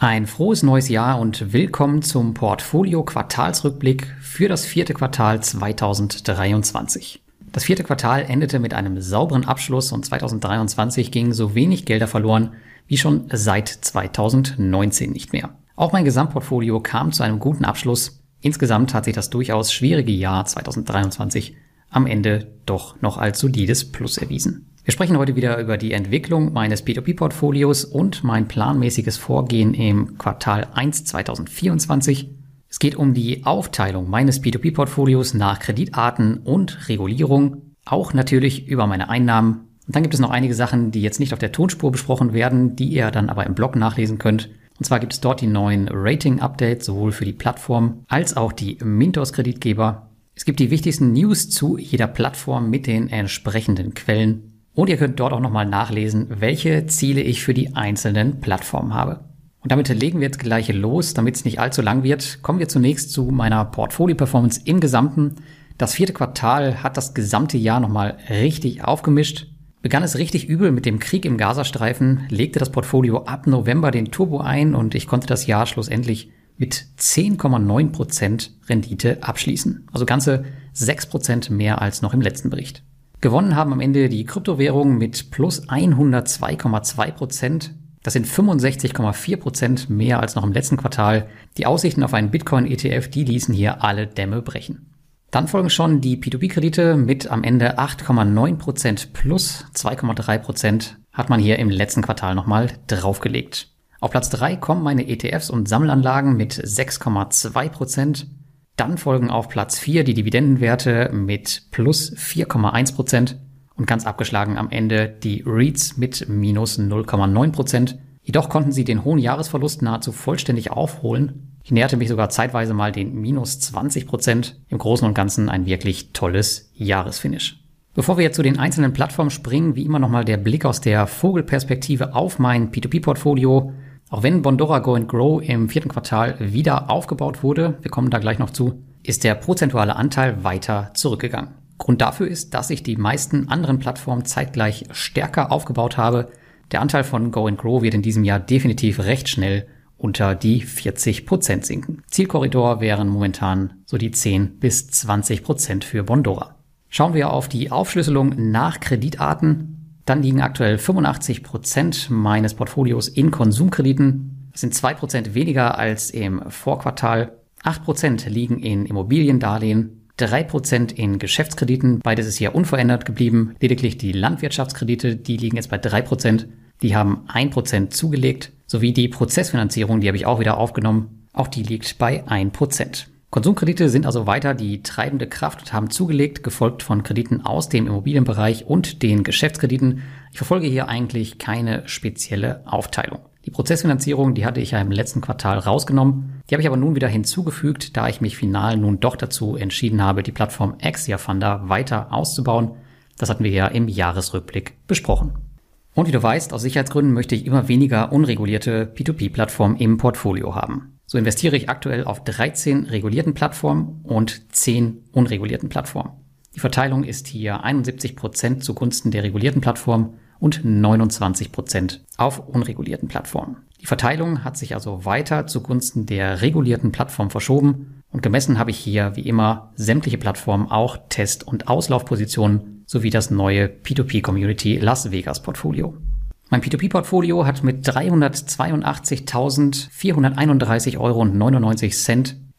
Ein frohes neues Jahr und willkommen zum Portfolio Quartalsrückblick für das vierte Quartal 2023. Das vierte Quartal endete mit einem sauberen Abschluss und 2023 gingen so wenig Gelder verloren wie schon seit 2019 nicht mehr. Auch mein Gesamtportfolio kam zu einem guten Abschluss. Insgesamt hat sich das durchaus schwierige Jahr 2023 am Ende doch noch als solides Plus erwiesen. Wir sprechen heute wieder über die Entwicklung meines P2P-Portfolios und mein planmäßiges Vorgehen im Quartal 1 2024. Es geht um die Aufteilung meines P2P-Portfolios nach Kreditarten und Regulierung, auch natürlich über meine Einnahmen. Und dann gibt es noch einige Sachen, die jetzt nicht auf der Tonspur besprochen werden, die ihr dann aber im Blog nachlesen könnt. Und zwar gibt es dort die neuen Rating-Updates sowohl für die Plattform als auch die Mintos-Kreditgeber. Es gibt die wichtigsten News zu jeder Plattform mit den entsprechenden Quellen und ihr könnt dort auch nochmal nachlesen, welche Ziele ich für die einzelnen Plattformen habe. Und damit legen wir jetzt gleich los, damit es nicht allzu lang wird. Kommen wir zunächst zu meiner Portfolio-Performance im Gesamten. Das vierte Quartal hat das gesamte Jahr nochmal richtig aufgemischt. Begann es richtig übel mit dem Krieg im Gazastreifen, legte das Portfolio ab November den Turbo ein und ich konnte das Jahr schlussendlich mit 10,9% Rendite abschließen. Also ganze 6% mehr als noch im letzten Bericht. Gewonnen haben am Ende die Kryptowährungen mit plus 102,2 Prozent. Das sind 65,4 Prozent mehr als noch im letzten Quartal. Die Aussichten auf einen Bitcoin-ETF, die ließen hier alle Dämme brechen. Dann folgen schon die P2P-Kredite mit am Ende 8,9 Prozent plus 2,3 Prozent hat man hier im letzten Quartal nochmal draufgelegt. Auf Platz 3 kommen meine ETFs und Sammelanlagen mit 6,2 Prozent. Dann folgen auf Platz 4 die Dividendenwerte mit plus 4,1 Prozent und ganz abgeschlagen am Ende die REITs mit minus 0,9 Prozent. Jedoch konnten sie den hohen Jahresverlust nahezu vollständig aufholen. Ich näherte mich sogar zeitweise mal den minus 20 Prozent. Im Großen und Ganzen ein wirklich tolles Jahresfinish. Bevor wir jetzt zu den einzelnen Plattformen springen, wie immer nochmal der Blick aus der Vogelperspektive auf mein P2P-Portfolio. Auch wenn Bondora Go and Grow im vierten Quartal wieder aufgebaut wurde, wir kommen da gleich noch zu, ist der prozentuale Anteil weiter zurückgegangen. Grund dafür ist, dass ich die meisten anderen Plattformen zeitgleich stärker aufgebaut habe. Der Anteil von Go and Grow wird in diesem Jahr definitiv recht schnell unter die 40 Prozent sinken. Zielkorridor wären momentan so die 10 bis 20 Prozent für Bondora. Schauen wir auf die Aufschlüsselung nach Kreditarten. Dann liegen aktuell 85 Prozent meines Portfolios in Konsumkrediten. Das sind zwei Prozent weniger als im Vorquartal. Acht Prozent liegen in Immobiliendarlehen. Drei Prozent in Geschäftskrediten. Beides ist hier unverändert geblieben. Lediglich die Landwirtschaftskredite, die liegen jetzt bei drei Prozent. Die haben ein Prozent zugelegt. Sowie die Prozessfinanzierung, die habe ich auch wieder aufgenommen. Auch die liegt bei ein Prozent. Konsumkredite sind also weiter die treibende Kraft und haben zugelegt, gefolgt von Krediten aus dem Immobilienbereich und den Geschäftskrediten. Ich verfolge hier eigentlich keine spezielle Aufteilung. Die Prozessfinanzierung, die hatte ich ja im letzten Quartal rausgenommen. Die habe ich aber nun wieder hinzugefügt, da ich mich final nun doch dazu entschieden habe, die Plattform Axia Funder weiter auszubauen. Das hatten wir ja im Jahresrückblick besprochen. Und wie du weißt, aus Sicherheitsgründen möchte ich immer weniger unregulierte P2P-Plattformen im Portfolio haben. So investiere ich aktuell auf 13 regulierten Plattformen und 10 unregulierten Plattformen. Die Verteilung ist hier 71 Prozent zugunsten der regulierten Plattformen und 29 Prozent auf unregulierten Plattformen. Die Verteilung hat sich also weiter zugunsten der regulierten Plattform verschoben und gemessen habe ich hier wie immer sämtliche Plattformen, auch Test- und Auslaufpositionen sowie das neue P2P Community Las Vegas Portfolio. Mein P2P-Portfolio hat mit 382.431,99 Euro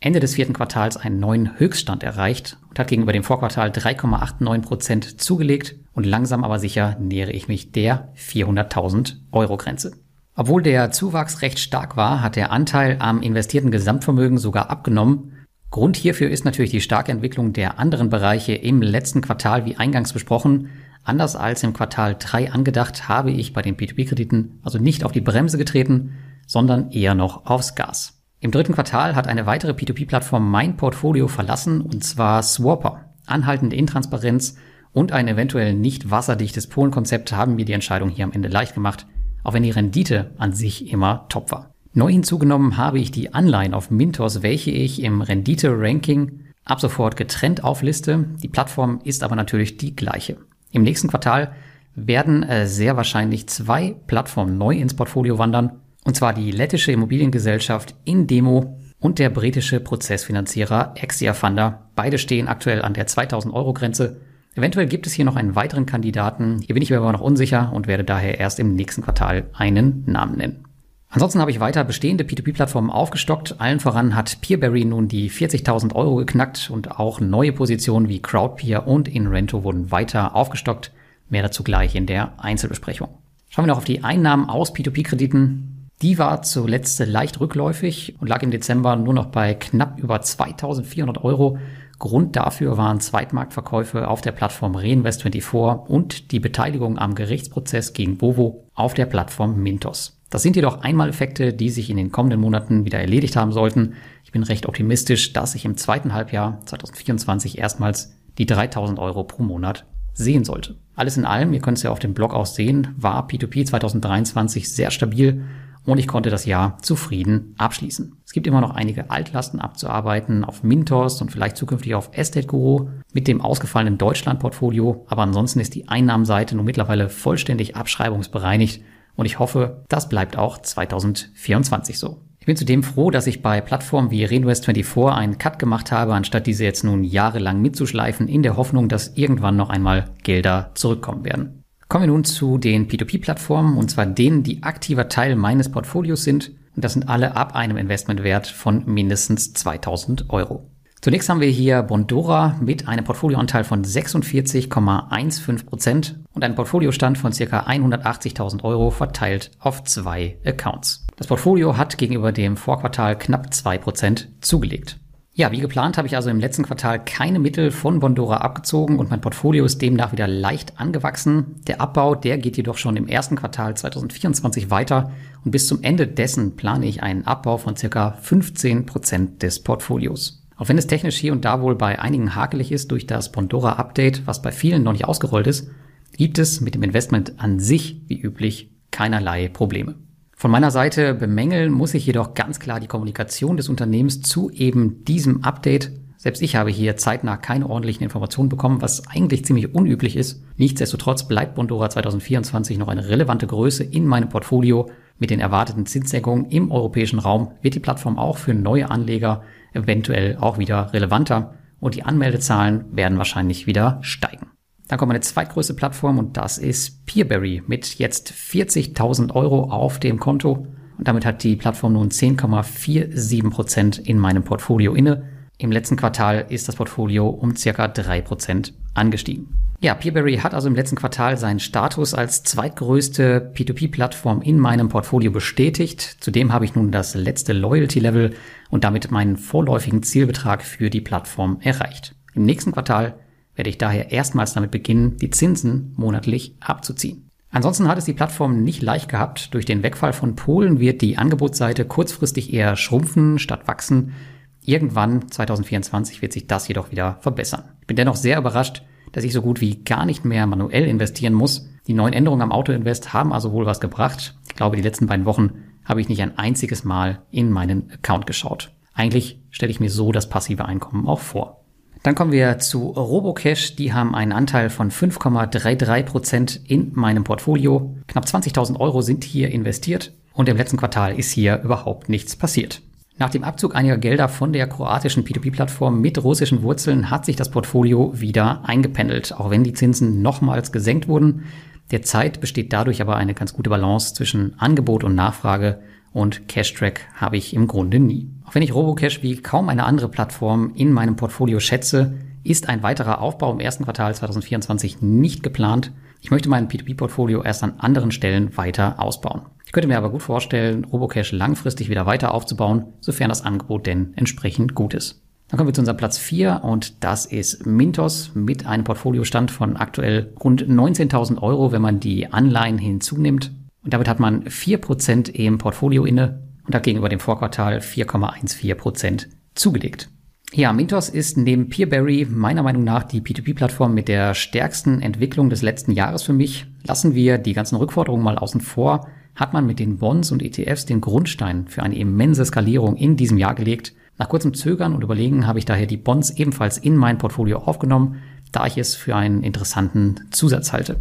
Ende des vierten Quartals einen neuen Höchststand erreicht und hat gegenüber dem Vorquartal 3,89 Prozent zugelegt und langsam aber sicher nähere ich mich der 400.000 Euro Grenze. Obwohl der Zuwachs recht stark war, hat der Anteil am investierten Gesamtvermögen sogar abgenommen. Grund hierfür ist natürlich die starke Entwicklung der anderen Bereiche im letzten Quartal, wie eingangs besprochen. Anders als im Quartal 3 angedacht, habe ich bei den P2P-Krediten also nicht auf die Bremse getreten, sondern eher noch aufs Gas. Im dritten Quartal hat eine weitere P2P-Plattform mein Portfolio verlassen, und zwar Swapper. Anhaltende Intransparenz und ein eventuell nicht wasserdichtes Polenkonzept haben mir die Entscheidung hier am Ende leicht gemacht, auch wenn die Rendite an sich immer top war. Neu hinzugenommen habe ich die Anleihen auf Mintos, welche ich im Rendite-Ranking ab sofort getrennt aufliste. Die Plattform ist aber natürlich die gleiche. Im nächsten Quartal werden äh, sehr wahrscheinlich zwei Plattformen neu ins Portfolio wandern. Und zwar die lettische Immobiliengesellschaft Indemo und der britische Prozessfinanzierer Exia Funder. Beide stehen aktuell an der 2000 Euro Grenze. Eventuell gibt es hier noch einen weiteren Kandidaten. Hier bin ich mir aber noch unsicher und werde daher erst im nächsten Quartal einen Namen nennen. Ansonsten habe ich weiter bestehende P2P-Plattformen aufgestockt. Allen voran hat Peerberry nun die 40.000 Euro geknackt und auch neue Positionen wie Crowdpeer und Inrento wurden weiter aufgestockt. Mehr dazu gleich in der Einzelbesprechung. Schauen wir noch auf die Einnahmen aus P2P-Krediten. Die war zuletzt leicht rückläufig und lag im Dezember nur noch bei knapp über 2400 Euro. Grund dafür waren Zweitmarktverkäufe auf der Plattform Reinvest24 und die Beteiligung am Gerichtsprozess gegen Bovo auf der Plattform Mintos. Das sind jedoch Einmaleffekte, die sich in den kommenden Monaten wieder erledigt haben sollten. Ich bin recht optimistisch, dass ich im zweiten Halbjahr 2024 erstmals die 3000 Euro pro Monat sehen sollte. Alles in allem, ihr könnt es ja auf dem Blog auch sehen, war P2P 2023 sehr stabil und ich konnte das Jahr zufrieden abschließen. Es gibt immer noch einige Altlasten abzuarbeiten auf Mintos und vielleicht zukünftig auf Estate Guru mit dem ausgefallenen Deutschland-Portfolio, aber ansonsten ist die Einnahmenseite nun mittlerweile vollständig abschreibungsbereinigt und ich hoffe, das bleibt auch 2024 so. Ich bin zudem froh, dass ich bei Plattformen wie Reinvest24 einen Cut gemacht habe, anstatt diese jetzt nun jahrelang mitzuschleifen, in der Hoffnung, dass irgendwann noch einmal Gelder zurückkommen werden. Kommen wir nun zu den P2P-Plattformen, und zwar denen, die aktiver Teil meines Portfolios sind. Und das sind alle ab einem Investmentwert von mindestens 2000 Euro. Zunächst haben wir hier Bondora mit einem Portfolioanteil von 46,15 Prozent und einem Portfoliostand von ca. 180.000 Euro verteilt auf zwei Accounts. Das Portfolio hat gegenüber dem Vorquartal knapp 2% zugelegt. Ja, wie geplant habe ich also im letzten Quartal keine Mittel von Bondora abgezogen und mein Portfolio ist demnach wieder leicht angewachsen. Der Abbau, der geht jedoch schon im ersten Quartal 2024 weiter und bis zum Ende dessen plane ich einen Abbau von ca. 15% des Portfolios. Auch wenn es technisch hier und da wohl bei einigen hakelig ist durch das Bondora Update, was bei vielen noch nicht ausgerollt ist, gibt es mit dem Investment an sich, wie üblich, keinerlei Probleme. Von meiner Seite bemängeln muss ich jedoch ganz klar die Kommunikation des Unternehmens zu eben diesem Update. Selbst ich habe hier zeitnah keine ordentlichen Informationen bekommen, was eigentlich ziemlich unüblich ist. Nichtsdestotrotz bleibt Bondora 2024 noch eine relevante Größe in meinem Portfolio. Mit den erwarteten Zinssenkungen im europäischen Raum wird die Plattform auch für neue Anleger eventuell auch wieder relevanter und die Anmeldezahlen werden wahrscheinlich wieder steigen. Dann kommt meine zweitgrößte Plattform und das ist Peerberry mit jetzt 40.000 Euro auf dem Konto. Und damit hat die Plattform nun 10,47 Prozent in meinem Portfolio inne. Im letzten Quartal ist das Portfolio um circa drei Prozent angestiegen. Ja, Peerberry hat also im letzten Quartal seinen Status als zweitgrößte P2P-Plattform in meinem Portfolio bestätigt. Zudem habe ich nun das letzte Loyalty-Level und damit meinen vorläufigen Zielbetrag für die Plattform erreicht. Im nächsten Quartal werde ich daher erstmals damit beginnen, die Zinsen monatlich abzuziehen. Ansonsten hat es die Plattform nicht leicht gehabt. Durch den Wegfall von Polen wird die Angebotsseite kurzfristig eher schrumpfen statt wachsen. Irgendwann 2024 wird sich das jedoch wieder verbessern. Ich bin dennoch sehr überrascht, dass ich so gut wie gar nicht mehr manuell investieren muss. Die neuen Änderungen am Autoinvest haben also wohl was gebracht. Ich glaube, die letzten beiden Wochen habe ich nicht ein einziges Mal in meinen Account geschaut. Eigentlich stelle ich mir so das passive Einkommen auch vor. Dann kommen wir zu Robocash. Die haben einen Anteil von 5,33 Prozent in meinem Portfolio. Knapp 20.000 Euro sind hier investiert und im letzten Quartal ist hier überhaupt nichts passiert. Nach dem Abzug einiger Gelder von der kroatischen P2P-Plattform mit russischen Wurzeln hat sich das Portfolio wieder eingependelt, auch wenn die Zinsen nochmals gesenkt wurden. Derzeit besteht dadurch aber eine ganz gute Balance zwischen Angebot und Nachfrage und Cashtrack habe ich im Grunde nie. Auch wenn ich Robocash wie kaum eine andere Plattform in meinem Portfolio schätze, ist ein weiterer Aufbau im ersten Quartal 2024 nicht geplant. Ich möchte mein P2P-Portfolio erst an anderen Stellen weiter ausbauen. Ich könnte mir aber gut vorstellen, Robocash langfristig wieder weiter aufzubauen, sofern das Angebot denn entsprechend gut ist. Dann kommen wir zu unserem Platz 4 und das ist Mintos mit einem Portfoliostand von aktuell rund 19.000 Euro, wenn man die Anleihen hinzunimmt. Und damit hat man 4% im Portfolio inne und hat gegenüber dem Vorquartal 4,14% zugelegt. Ja, Mintos ist neben Peerberry meiner Meinung nach die P2P-Plattform mit der stärksten Entwicklung des letzten Jahres für mich. Lassen wir die ganzen Rückforderungen mal außen vor hat man mit den Bonds und ETFs den Grundstein für eine immense Skalierung in diesem Jahr gelegt. Nach kurzem Zögern und Überlegen habe ich daher die Bonds ebenfalls in mein Portfolio aufgenommen, da ich es für einen interessanten Zusatz halte.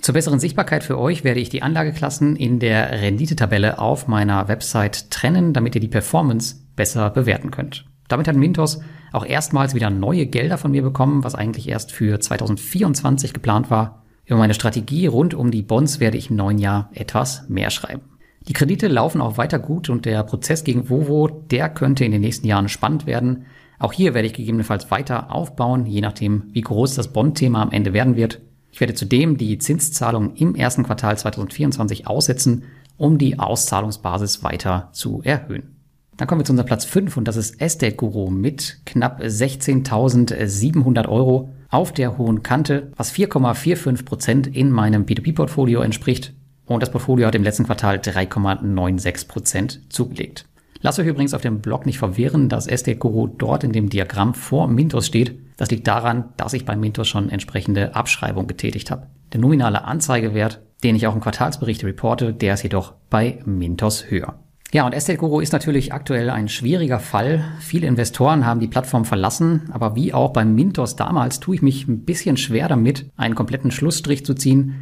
Zur besseren Sichtbarkeit für euch werde ich die Anlageklassen in der Renditetabelle auf meiner Website trennen, damit ihr die Performance besser bewerten könnt. Damit hat Mintos auch erstmals wieder neue Gelder von mir bekommen, was eigentlich erst für 2024 geplant war. Über meine Strategie rund um die Bonds werde ich im neuen Jahr etwas mehr schreiben. Die Kredite laufen auch weiter gut und der Prozess gegen Vovo, der könnte in den nächsten Jahren spannend werden. Auch hier werde ich gegebenenfalls weiter aufbauen, je nachdem, wie groß das Bond-Thema am Ende werden wird. Ich werde zudem die Zinszahlungen im ersten Quartal 2024 aussetzen, um die Auszahlungsbasis weiter zu erhöhen. Dann kommen wir zu unserem Platz 5 und das ist Estate Guru mit knapp 16.700 Euro auf der hohen Kante, was 4,45 Prozent in meinem P2P-Portfolio entspricht. Und das Portfolio hat im letzten Quartal 3,96 Prozent zugelegt. Lasst euch übrigens auf dem Blog nicht verwirren, dass Estate dort in dem Diagramm vor Mintos steht. Das liegt daran, dass ich bei Mintos schon entsprechende Abschreibung getätigt habe. Der nominale Anzeigewert, den ich auch im Quartalsbericht reporte, der ist jedoch bei Mintos höher. Ja, und Estate Guru ist natürlich aktuell ein schwieriger Fall. Viele Investoren haben die Plattform verlassen, aber wie auch beim Mintos damals tue ich mich ein bisschen schwer damit, einen kompletten Schlussstrich zu ziehen.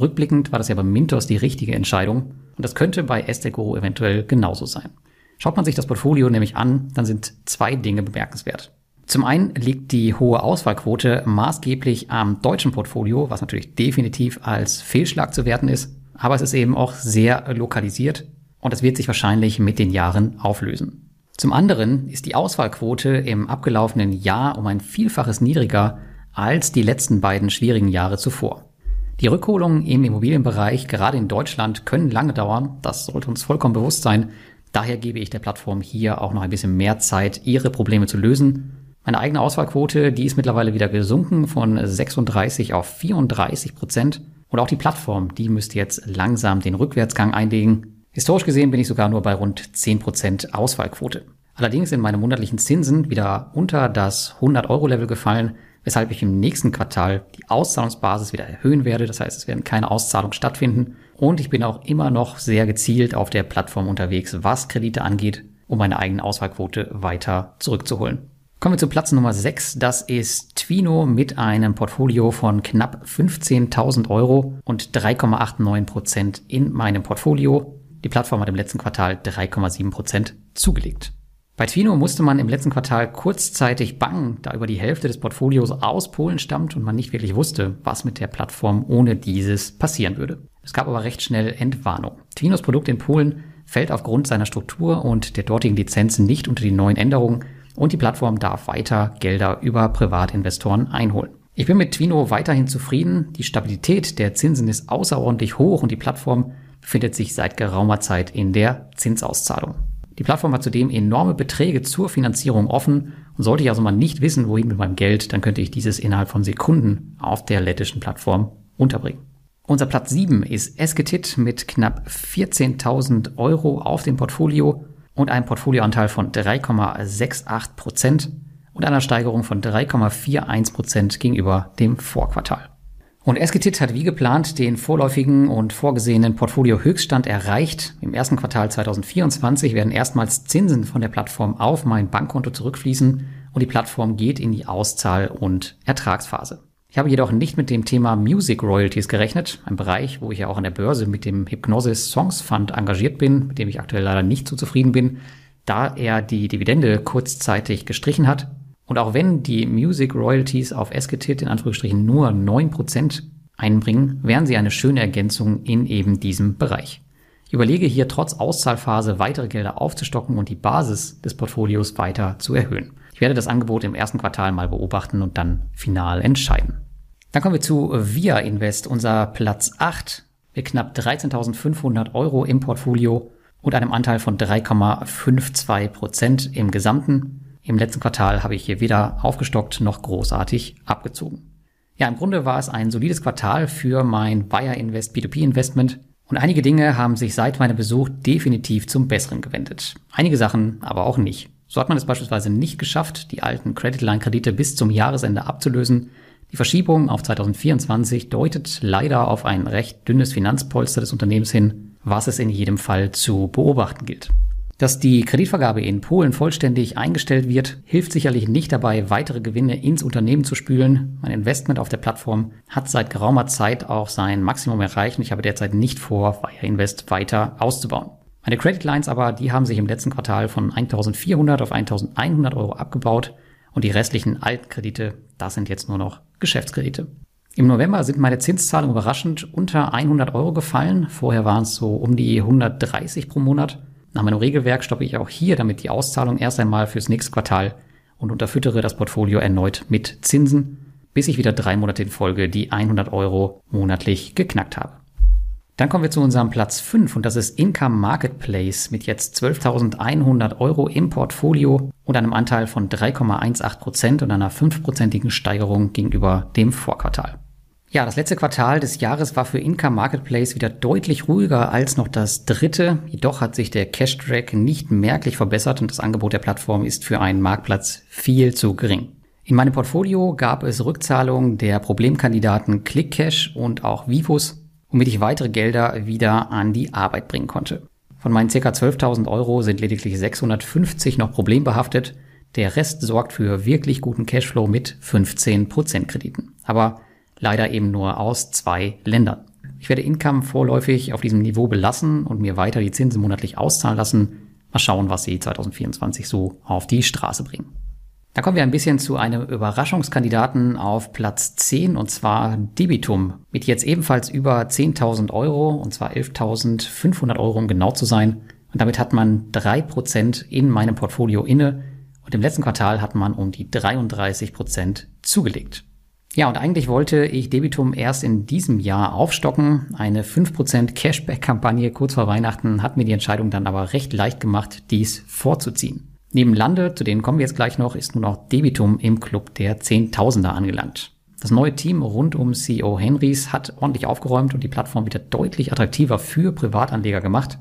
Rückblickend war das ja beim Mintos die richtige Entscheidung und das könnte bei Estate Guru eventuell genauso sein. Schaut man sich das Portfolio nämlich an, dann sind zwei Dinge bemerkenswert. Zum einen liegt die hohe Auswahlquote maßgeblich am deutschen Portfolio, was natürlich definitiv als Fehlschlag zu werten ist, aber es ist eben auch sehr lokalisiert und das wird sich wahrscheinlich mit den Jahren auflösen. Zum anderen ist die Auswahlquote im abgelaufenen Jahr um ein Vielfaches niedriger als die letzten beiden schwierigen Jahre zuvor. Die Rückholungen im Immobilienbereich, gerade in Deutschland, können lange dauern. Das sollte uns vollkommen bewusst sein. Daher gebe ich der Plattform hier auch noch ein bisschen mehr Zeit, ihre Probleme zu lösen. Meine eigene Auswahlquote, die ist mittlerweile wieder gesunken von 36 auf 34 Prozent. Und auch die Plattform, die müsste jetzt langsam den Rückwärtsgang einlegen. Historisch gesehen bin ich sogar nur bei rund 10% Auswahlquote. Allerdings sind meine monatlichen Zinsen wieder unter das 100-Euro-Level gefallen, weshalb ich im nächsten Quartal die Auszahlungsbasis wieder erhöhen werde. Das heißt, es werden keine Auszahlungen stattfinden. Und ich bin auch immer noch sehr gezielt auf der Plattform unterwegs, was Kredite angeht, um meine eigene Auswahlquote weiter zurückzuholen. Kommen wir zu Platz Nummer 6. Das ist Twino mit einem Portfolio von knapp 15.000 Euro und 3,89 Prozent in meinem Portfolio. Die Plattform hat im letzten Quartal 3,7 Prozent zugelegt. Bei Twino musste man im letzten Quartal kurzzeitig bangen, da über die Hälfte des Portfolios aus Polen stammt und man nicht wirklich wusste, was mit der Plattform ohne dieses passieren würde. Es gab aber recht schnell Entwarnung. Twinos Produkt in Polen fällt aufgrund seiner Struktur und der dortigen Lizenzen nicht unter die neuen Änderungen und die Plattform darf weiter Gelder über Privatinvestoren einholen. Ich bin mit Twino weiterhin zufrieden. Die Stabilität der Zinsen ist außerordentlich hoch und die Plattform befindet sich seit geraumer Zeit in der Zinsauszahlung. Die Plattform hat zudem enorme Beträge zur Finanzierung offen und sollte ich also mal nicht wissen, wohin mit meinem Geld, dann könnte ich dieses innerhalb von Sekunden auf der lettischen Plattform unterbringen. Unser Platz 7 ist Esketit mit knapp 14.000 Euro auf dem Portfolio und einem Portfolioanteil von 3,68 Prozent und einer Steigerung von 3,41 Prozent gegenüber dem Vorquartal. Und Esketit hat wie geplant den vorläufigen und vorgesehenen Portfolio-Höchststand erreicht. Im ersten Quartal 2024 werden erstmals Zinsen von der Plattform auf mein Bankkonto zurückfließen und die Plattform geht in die Auszahl- und Ertragsphase. Ich habe jedoch nicht mit dem Thema Music Royalties gerechnet, ein Bereich, wo ich ja auch an der Börse mit dem Hypnosis Songs Fund engagiert bin, mit dem ich aktuell leider nicht so zufrieden bin, da er die Dividende kurzzeitig gestrichen hat und auch wenn die Music Royalties auf Esketit in Anführungsstrichen nur 9% einbringen, wären sie eine schöne Ergänzung in eben diesem Bereich. Ich überlege hier trotz Auszahlphase weitere Gelder aufzustocken und die Basis des Portfolios weiter zu erhöhen. Ich werde das Angebot im ersten Quartal mal beobachten und dann final entscheiden. Dann kommen wir zu Via Invest, unser Platz 8 mit knapp 13.500 Euro im Portfolio und einem Anteil von 3,52 Prozent im Gesamten. Im letzten Quartal habe ich hier weder aufgestockt noch großartig abgezogen. Ja, im Grunde war es ein solides Quartal für mein Buyer Invest B2B Investment und einige Dinge haben sich seit meinem Besuch definitiv zum Besseren gewendet. Einige Sachen aber auch nicht. So hat man es beispielsweise nicht geschafft, die alten Creditline-Kredite bis zum Jahresende abzulösen. Die Verschiebung auf 2024 deutet leider auf ein recht dünnes Finanzpolster des Unternehmens hin, was es in jedem Fall zu beobachten gilt. Dass die Kreditvergabe in Polen vollständig eingestellt wird, hilft sicherlich nicht dabei, weitere Gewinne ins Unternehmen zu spülen. Mein Investment auf der Plattform hat seit geraumer Zeit auch sein Maximum erreicht und ich habe derzeit nicht vor, Wire Invest weiter auszubauen. Meine Credit Lines aber, die haben sich im letzten Quartal von 1400 auf 1100 Euro abgebaut und die restlichen alten Kredite, das sind jetzt nur noch Geschäftskredite. Im November sind meine Zinszahlungen überraschend unter 100 Euro gefallen. Vorher waren es so um die 130 pro Monat. Nach meinem Regelwerk stoppe ich auch hier damit die Auszahlung erst einmal fürs nächste Quartal und unterfüttere das Portfolio erneut mit Zinsen, bis ich wieder drei Monate in Folge die 100 Euro monatlich geknackt habe. Dann kommen wir zu unserem Platz 5 und das ist Income Marketplace mit jetzt 12.100 Euro im Portfolio und einem Anteil von 3,18 Prozent und einer 5%igen Steigerung gegenüber dem Vorquartal. Ja, das letzte Quartal des Jahres war für Income Marketplace wieder deutlich ruhiger als noch das dritte. Jedoch hat sich der Cash Track nicht merklich verbessert und das Angebot der Plattform ist für einen Marktplatz viel zu gering. In meinem Portfolio gab es Rückzahlungen der Problemkandidaten ClickCash und auch Vivus, womit ich weitere Gelder wieder an die Arbeit bringen konnte. Von meinen ca. 12.000 Euro sind lediglich 650 noch problembehaftet. Der Rest sorgt für wirklich guten Cashflow mit 15% Krediten. Aber leider eben nur aus zwei Ländern. Ich werde Income vorläufig auf diesem Niveau belassen und mir weiter die Zinsen monatlich auszahlen lassen. Mal schauen, was sie 2024 so auf die Straße bringen. Da kommen wir ein bisschen zu einem Überraschungskandidaten auf Platz 10 und zwar Debitum mit jetzt ebenfalls über 10.000 Euro und zwar 11.500 Euro um genau zu sein. Und damit hat man drei Prozent in meinem Portfolio inne und im letzten Quartal hat man um die 33 Prozent zugelegt. Ja, und eigentlich wollte ich Debitum erst in diesem Jahr aufstocken. Eine 5% Cashback-Kampagne kurz vor Weihnachten hat mir die Entscheidung dann aber recht leicht gemacht, dies vorzuziehen. Neben Lande, zu denen kommen wir jetzt gleich noch, ist nun auch Debitum im Club der Zehntausender angelangt. Das neue Team rund um CEO Henrys hat ordentlich aufgeräumt und die Plattform wieder deutlich attraktiver für Privatanleger gemacht.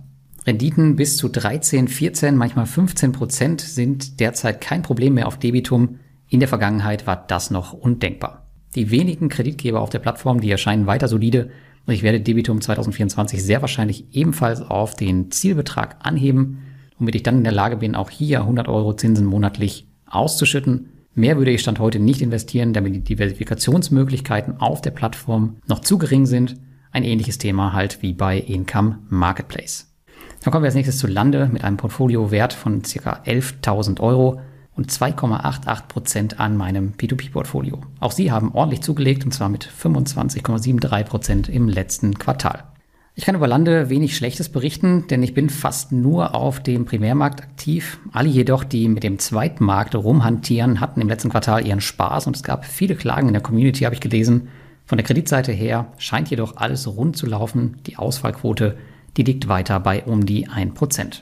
Renditen bis zu 13, 14, manchmal 15 Prozent sind derzeit kein Problem mehr auf Debitum. In der Vergangenheit war das noch undenkbar. Die wenigen Kreditgeber auf der Plattform, die erscheinen weiter solide und ich werde Debitum 2024 sehr wahrscheinlich ebenfalls auf den Zielbetrag anheben, womit ich dann in der Lage bin, auch hier 100 Euro Zinsen monatlich auszuschütten. Mehr würde ich Stand heute nicht investieren, damit die Diversifikationsmöglichkeiten auf der Plattform noch zu gering sind. Ein ähnliches Thema halt wie bei Income Marketplace. Dann kommen wir als nächstes zu Lande mit einem Portfoliowert von ca. 11.000 Euro und 2,88 Prozent an meinem P2P-Portfolio. Auch sie haben ordentlich zugelegt und zwar mit 25,73 Prozent im letzten Quartal. Ich kann über Lande wenig Schlechtes berichten, denn ich bin fast nur auf dem Primärmarkt aktiv. Alle jedoch, die mit dem Zweitmarkt rumhantieren, hatten im letzten Quartal ihren Spaß und es gab viele Klagen in der Community, habe ich gelesen. Von der Kreditseite her scheint jedoch alles rund zu laufen. Die Ausfallquote, die liegt weiter bei um die 1%.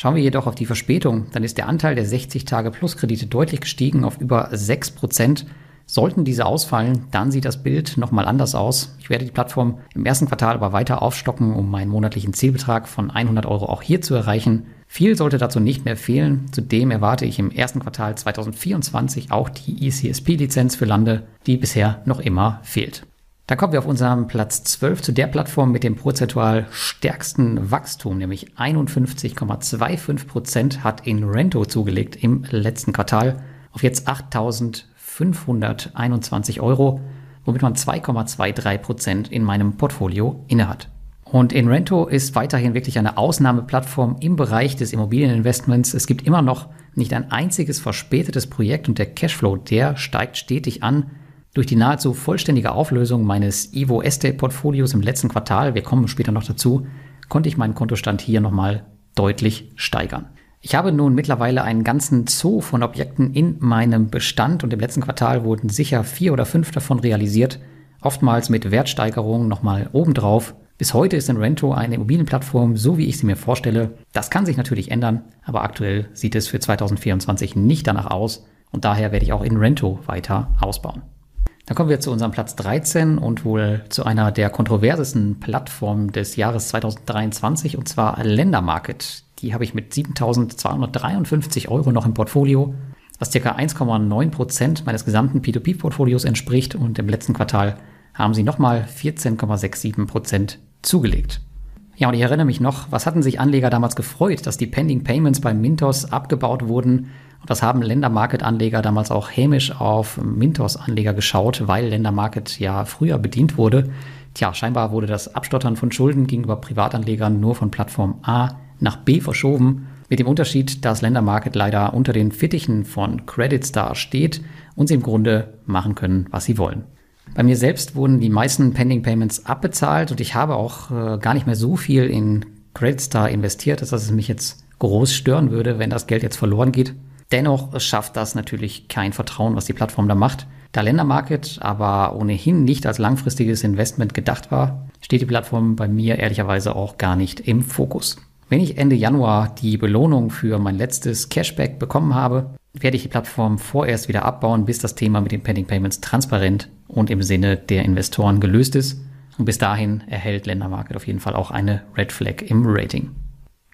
Schauen wir jedoch auf die Verspätung, dann ist der Anteil der 60-Tage-Plus-Kredite deutlich gestiegen auf über 6 Prozent. Sollten diese ausfallen, dann sieht das Bild nochmal anders aus. Ich werde die Plattform im ersten Quartal aber weiter aufstocken, um meinen monatlichen Zielbetrag von 100 Euro auch hier zu erreichen. Viel sollte dazu nicht mehr fehlen. Zudem erwarte ich im ersten Quartal 2024 auch die ECSP-Lizenz für Lande, die bisher noch immer fehlt. Dann kommen wir auf unserem Platz 12 zu der Plattform mit dem prozentual stärksten Wachstum, nämlich 51,25 Prozent hat in Rento zugelegt im letzten Quartal auf jetzt 8.521 Euro, womit man 2,23 Prozent in meinem Portfolio innehat. Und Inrento ist weiterhin wirklich eine Ausnahmeplattform im Bereich des Immobilieninvestments. Es gibt immer noch nicht ein einziges verspätetes Projekt und der Cashflow, der steigt stetig an. Durch die nahezu vollständige Auflösung meines Evo Estate Portfolios im letzten Quartal, wir kommen später noch dazu, konnte ich meinen Kontostand hier nochmal deutlich steigern. Ich habe nun mittlerweile einen ganzen Zoo von Objekten in meinem Bestand und im letzten Quartal wurden sicher vier oder fünf davon realisiert, oftmals mit Wertsteigerungen nochmal obendrauf. Bis heute ist Rento eine Immobilienplattform, so wie ich sie mir vorstelle. Das kann sich natürlich ändern, aber aktuell sieht es für 2024 nicht danach aus und daher werde ich auch in Rento weiter ausbauen. Dann kommen wir zu unserem Platz 13 und wohl zu einer der kontroversesten Plattformen des Jahres 2023 und zwar Ländermarket. Die habe ich mit 7.253 Euro noch im Portfolio, was ca. 1,9 Prozent meines gesamten P2P-Portfolios entspricht und im letzten Quartal haben sie nochmal 14,67 Prozent zugelegt. Ja, und ich erinnere mich noch, was hatten sich Anleger damals gefreut, dass die Pending Payments bei Mintos abgebaut wurden. Und das haben Ländermarket-Anleger damals auch hämisch auf Mintos-Anleger geschaut, weil Ländermarket ja früher bedient wurde. Tja, scheinbar wurde das Abstottern von Schulden gegenüber Privatanlegern nur von Plattform A nach B verschoben. Mit dem Unterschied, dass Ländermarket leider unter den Fittichen von Credit Star steht und sie im Grunde machen können, was sie wollen. Bei mir selbst wurden die meisten Pending Payments abbezahlt und ich habe auch äh, gar nicht mehr so viel in Credit Star investiert, dass es mich jetzt groß stören würde, wenn das Geld jetzt verloren geht. Dennoch schafft das natürlich kein Vertrauen, was die Plattform da macht. Da Ländermarket aber ohnehin nicht als langfristiges Investment gedacht war, steht die Plattform bei mir ehrlicherweise auch gar nicht im Fokus. Wenn ich Ende Januar die Belohnung für mein letztes Cashback bekommen habe, werde ich die Plattform vorerst wieder abbauen, bis das Thema mit den Pending Payments transparent und im Sinne der Investoren gelöst ist. Und bis dahin erhält Ländermarket auf jeden Fall auch eine Red Flag im Rating.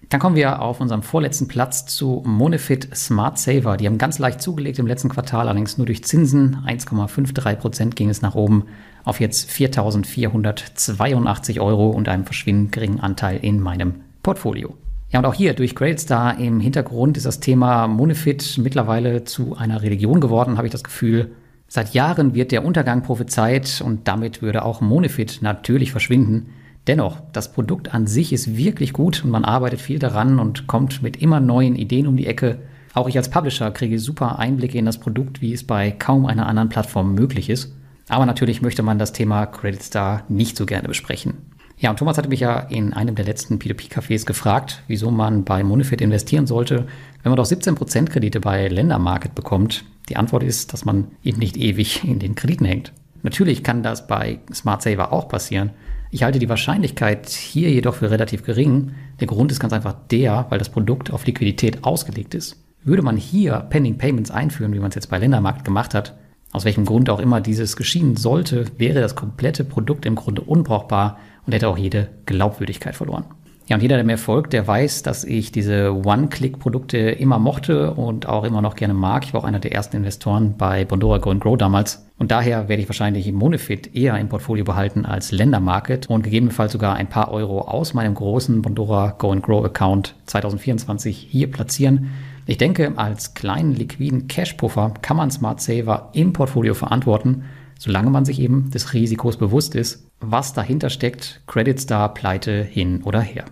Dann kommen wir auf unserem vorletzten Platz zu Monefit Smart Saver. Die haben ganz leicht zugelegt im letzten Quartal, allerdings nur durch Zinsen. 1,53 Prozent ging es nach oben auf jetzt 4.482 Euro und einem verschwindend geringen Anteil in meinem Portfolio. Ja, und auch hier durch Grailstar im Hintergrund ist das Thema Monefit mittlerweile zu einer Religion geworden, habe ich das Gefühl. Seit Jahren wird der Untergang prophezeit und damit würde auch Monefit natürlich verschwinden. Dennoch, das Produkt an sich ist wirklich gut und man arbeitet viel daran und kommt mit immer neuen Ideen um die Ecke. Auch ich als Publisher kriege super Einblicke in das Produkt, wie es bei kaum einer anderen Plattform möglich ist. Aber natürlich möchte man das Thema Credit Star nicht so gerne besprechen. Ja, und Thomas hatte mich ja in einem der letzten P2P-Cafés gefragt, wieso man bei Monefit investieren sollte, wenn man doch 17% Kredite bei Ländermarket bekommt. Die Antwort ist, dass man eben nicht ewig in den Krediten hängt. Natürlich kann das bei Smart Saver auch passieren, ich halte die Wahrscheinlichkeit hier jedoch für relativ gering. Der Grund ist ganz einfach der, weil das Produkt auf Liquidität ausgelegt ist. Würde man hier Pending Payments einführen, wie man es jetzt bei Ländermarkt gemacht hat, aus welchem Grund auch immer dieses geschehen sollte, wäre das komplette Produkt im Grunde unbrauchbar und hätte auch jede Glaubwürdigkeit verloren. Ja, und jeder, der mir folgt, der weiß, dass ich diese One-Click-Produkte immer mochte und auch immer noch gerne mag. Ich war auch einer der ersten Investoren bei Bondora Go and Grow damals. Und daher werde ich wahrscheinlich Monefit eher im Portfolio behalten als Ländermarket und gegebenenfalls sogar ein paar Euro aus meinem großen Bondora Go and Grow Account 2024 hier platzieren. Ich denke, als kleinen liquiden Cash-Puffer kann man Smart Saver im Portfolio verantworten, solange man sich eben des Risikos bewusst ist, was dahinter steckt, Credit Star, Pleite hin oder her.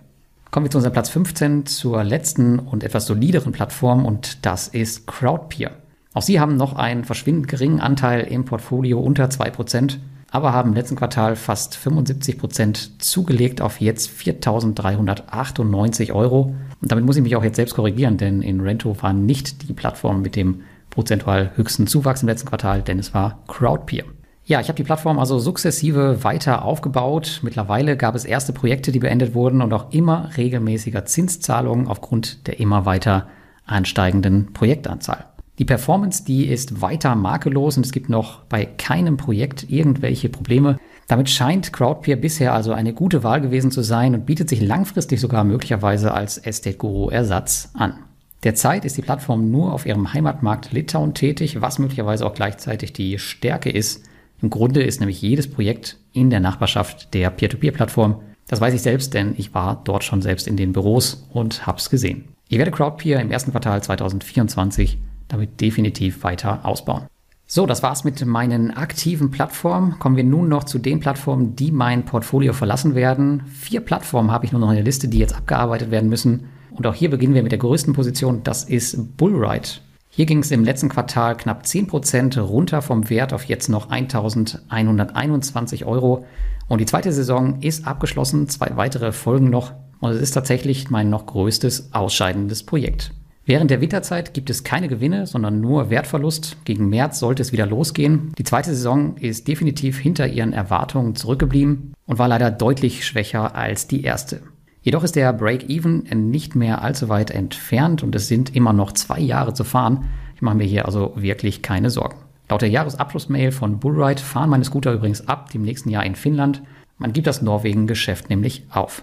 Kommen wir zu unserem Platz 15, zur letzten und etwas solideren Plattform und das ist Crowdpeer. Auch sie haben noch einen verschwindend geringen Anteil im Portfolio unter 2%, aber haben im letzten Quartal fast 75% zugelegt auf jetzt 4.398 Euro. Und damit muss ich mich auch jetzt selbst korrigieren, denn in Rento war nicht die Plattform mit dem prozentual höchsten Zuwachs im letzten Quartal, denn es war Crowdpeer. Ja, ich habe die Plattform also sukzessive weiter aufgebaut. Mittlerweile gab es erste Projekte, die beendet wurden und auch immer regelmäßiger Zinszahlungen aufgrund der immer weiter ansteigenden Projektanzahl. Die Performance, die ist weiter makellos und es gibt noch bei keinem Projekt irgendwelche Probleme. Damit scheint Crowdpeer bisher also eine gute Wahl gewesen zu sein und bietet sich langfristig sogar möglicherweise als Estate Guru Ersatz an. Derzeit ist die Plattform nur auf ihrem Heimatmarkt Litauen tätig, was möglicherweise auch gleichzeitig die Stärke ist, im Grunde ist nämlich jedes Projekt in der Nachbarschaft der Peer-to-Peer-Plattform. Das weiß ich selbst, denn ich war dort schon selbst in den Büros und hab's gesehen. Ich werde Crowdpeer im ersten Quartal 2024 damit definitiv weiter ausbauen. So, das war's mit meinen aktiven Plattformen. Kommen wir nun noch zu den Plattformen, die mein Portfolio verlassen werden. Vier Plattformen habe ich nur noch in der Liste, die jetzt abgearbeitet werden müssen. Und auch hier beginnen wir mit der größten Position, das ist Bullride. Hier ging es im letzten Quartal knapp 10% runter vom Wert auf jetzt noch 1121 Euro. Und die zweite Saison ist abgeschlossen, zwei weitere folgen noch. Und es ist tatsächlich mein noch größtes ausscheidendes Projekt. Während der Winterzeit gibt es keine Gewinne, sondern nur Wertverlust. Gegen März sollte es wieder losgehen. Die zweite Saison ist definitiv hinter ihren Erwartungen zurückgeblieben und war leider deutlich schwächer als die erste. Jedoch ist der Break-Even nicht mehr allzu weit entfernt und es sind immer noch zwei Jahre zu fahren. Ich mache mir hier also wirklich keine Sorgen. Laut der Jahresabschlussmail von Bullride fahren meine Scooter übrigens ab dem nächsten Jahr in Finnland. Man gibt das Norwegen-Geschäft nämlich auf.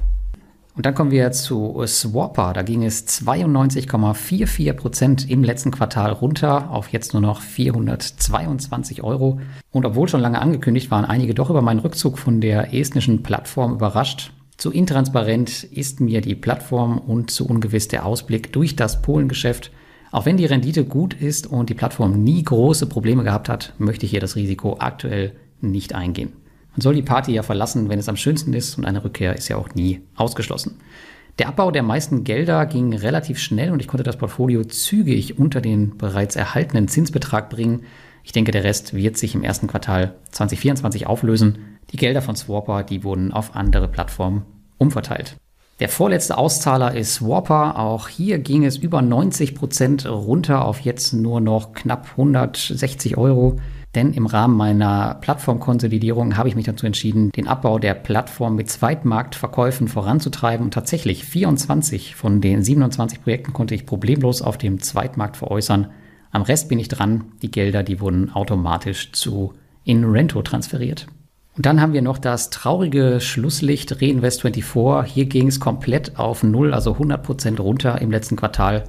Und dann kommen wir zu Swapper. Da ging es 92,44 Prozent im letzten Quartal runter auf jetzt nur noch 422 Euro. Und obwohl schon lange angekündigt waren einige doch über meinen Rückzug von der estnischen Plattform überrascht. Zu intransparent ist mir die Plattform und zu ungewiss der Ausblick durch das Polengeschäft. Auch wenn die Rendite gut ist und die Plattform nie große Probleme gehabt hat, möchte ich hier das Risiko aktuell nicht eingehen. Man soll die Party ja verlassen, wenn es am schönsten ist und eine Rückkehr ist ja auch nie ausgeschlossen. Der Abbau der meisten Gelder ging relativ schnell und ich konnte das Portfolio zügig unter den bereits erhaltenen Zinsbetrag bringen. Ich denke, der Rest wird sich im ersten Quartal 2024 auflösen. Die Gelder von Swapper, die wurden auf andere Plattformen umverteilt. Der vorletzte Auszahler ist Swapper. Auch hier ging es über 90 Prozent runter auf jetzt nur noch knapp 160 Euro. Denn im Rahmen meiner Plattformkonsolidierung habe ich mich dazu entschieden, den Abbau der Plattform mit Zweitmarktverkäufen voranzutreiben. Und tatsächlich 24 von den 27 Projekten konnte ich problemlos auf dem Zweitmarkt veräußern. Am Rest bin ich dran. Die Gelder, die wurden automatisch zu InRento transferiert. Und dann haben wir noch das traurige Schlusslicht Reinvest24. Hier ging es komplett auf Null, also 100 Prozent runter im letzten Quartal.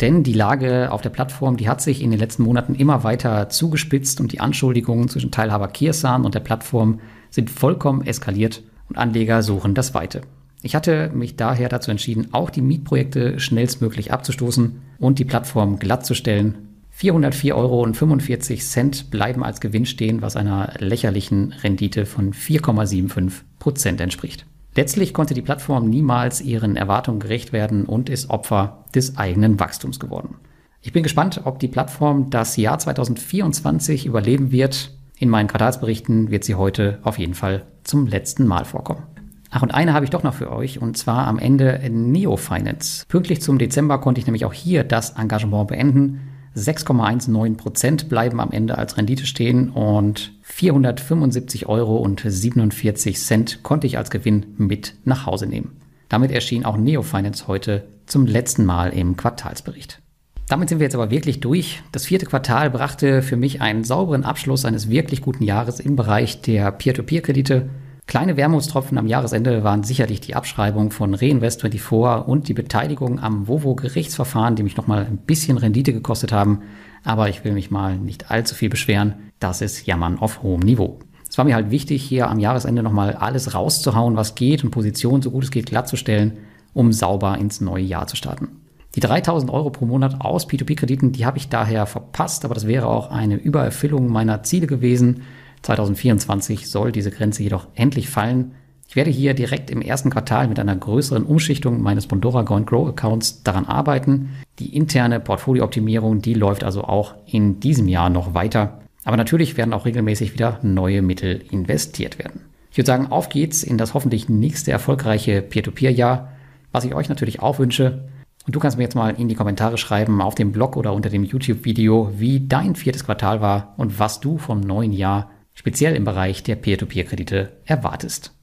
Denn die Lage auf der Plattform, die hat sich in den letzten Monaten immer weiter zugespitzt und die Anschuldigungen zwischen Teilhaber Kirsan und der Plattform sind vollkommen eskaliert und Anleger suchen das Weite. Ich hatte mich daher dazu entschieden, auch die Mietprojekte schnellstmöglich abzustoßen und die Plattform glattzustellen. 404,45 Euro bleiben als Gewinn stehen, was einer lächerlichen Rendite von 4,75 Prozent entspricht. Letztlich konnte die Plattform niemals ihren Erwartungen gerecht werden und ist Opfer des eigenen Wachstums geworden. Ich bin gespannt, ob die Plattform das Jahr 2024 überleben wird. In meinen Quartalsberichten wird sie heute auf jeden Fall zum letzten Mal vorkommen. Ach, und eine habe ich doch noch für euch, und zwar am Ende Neo Finance. Pünktlich zum Dezember konnte ich nämlich auch hier das Engagement beenden. 6,19 Prozent bleiben am Ende als Rendite stehen und 475 Euro und 47 Cent konnte ich als Gewinn mit nach Hause nehmen. Damit erschien auch Neo Finance heute zum letzten Mal im Quartalsbericht. Damit sind wir jetzt aber wirklich durch. Das vierte Quartal brachte für mich einen sauberen Abschluss eines wirklich guten Jahres im Bereich der Peer-to-Peer-Kredite Kleine Wermutstropfen am Jahresende waren sicherlich die Abschreibung von Reinvest24 und die Beteiligung am Vovo-Gerichtsverfahren, die mich nochmal ein bisschen Rendite gekostet haben. Aber ich will mich mal nicht allzu viel beschweren. Das ist Jammern auf hohem Niveau. Es war mir halt wichtig, hier am Jahresende nochmal alles rauszuhauen, was geht und Positionen so gut es geht glattzustellen, um sauber ins neue Jahr zu starten. Die 3000 Euro pro Monat aus P2P-Krediten, die habe ich daher verpasst, aber das wäre auch eine Übererfüllung meiner Ziele gewesen. 2024 soll diese Grenze jedoch endlich fallen. Ich werde hier direkt im ersten Quartal mit einer größeren Umschichtung meines Bondora Go Grow Accounts daran arbeiten. Die interne Portfoliooptimierung, die läuft also auch in diesem Jahr noch weiter. Aber natürlich werden auch regelmäßig wieder neue Mittel investiert werden. Ich würde sagen, auf geht's in das hoffentlich nächste erfolgreiche Peer-to-Peer-Jahr, was ich euch natürlich auch wünsche. Und du kannst mir jetzt mal in die Kommentare schreiben, auf dem Blog oder unter dem YouTube-Video, wie dein viertes Quartal war und was du vom neuen Jahr speziell im Bereich der Peer-to-Peer-Kredite erwartest.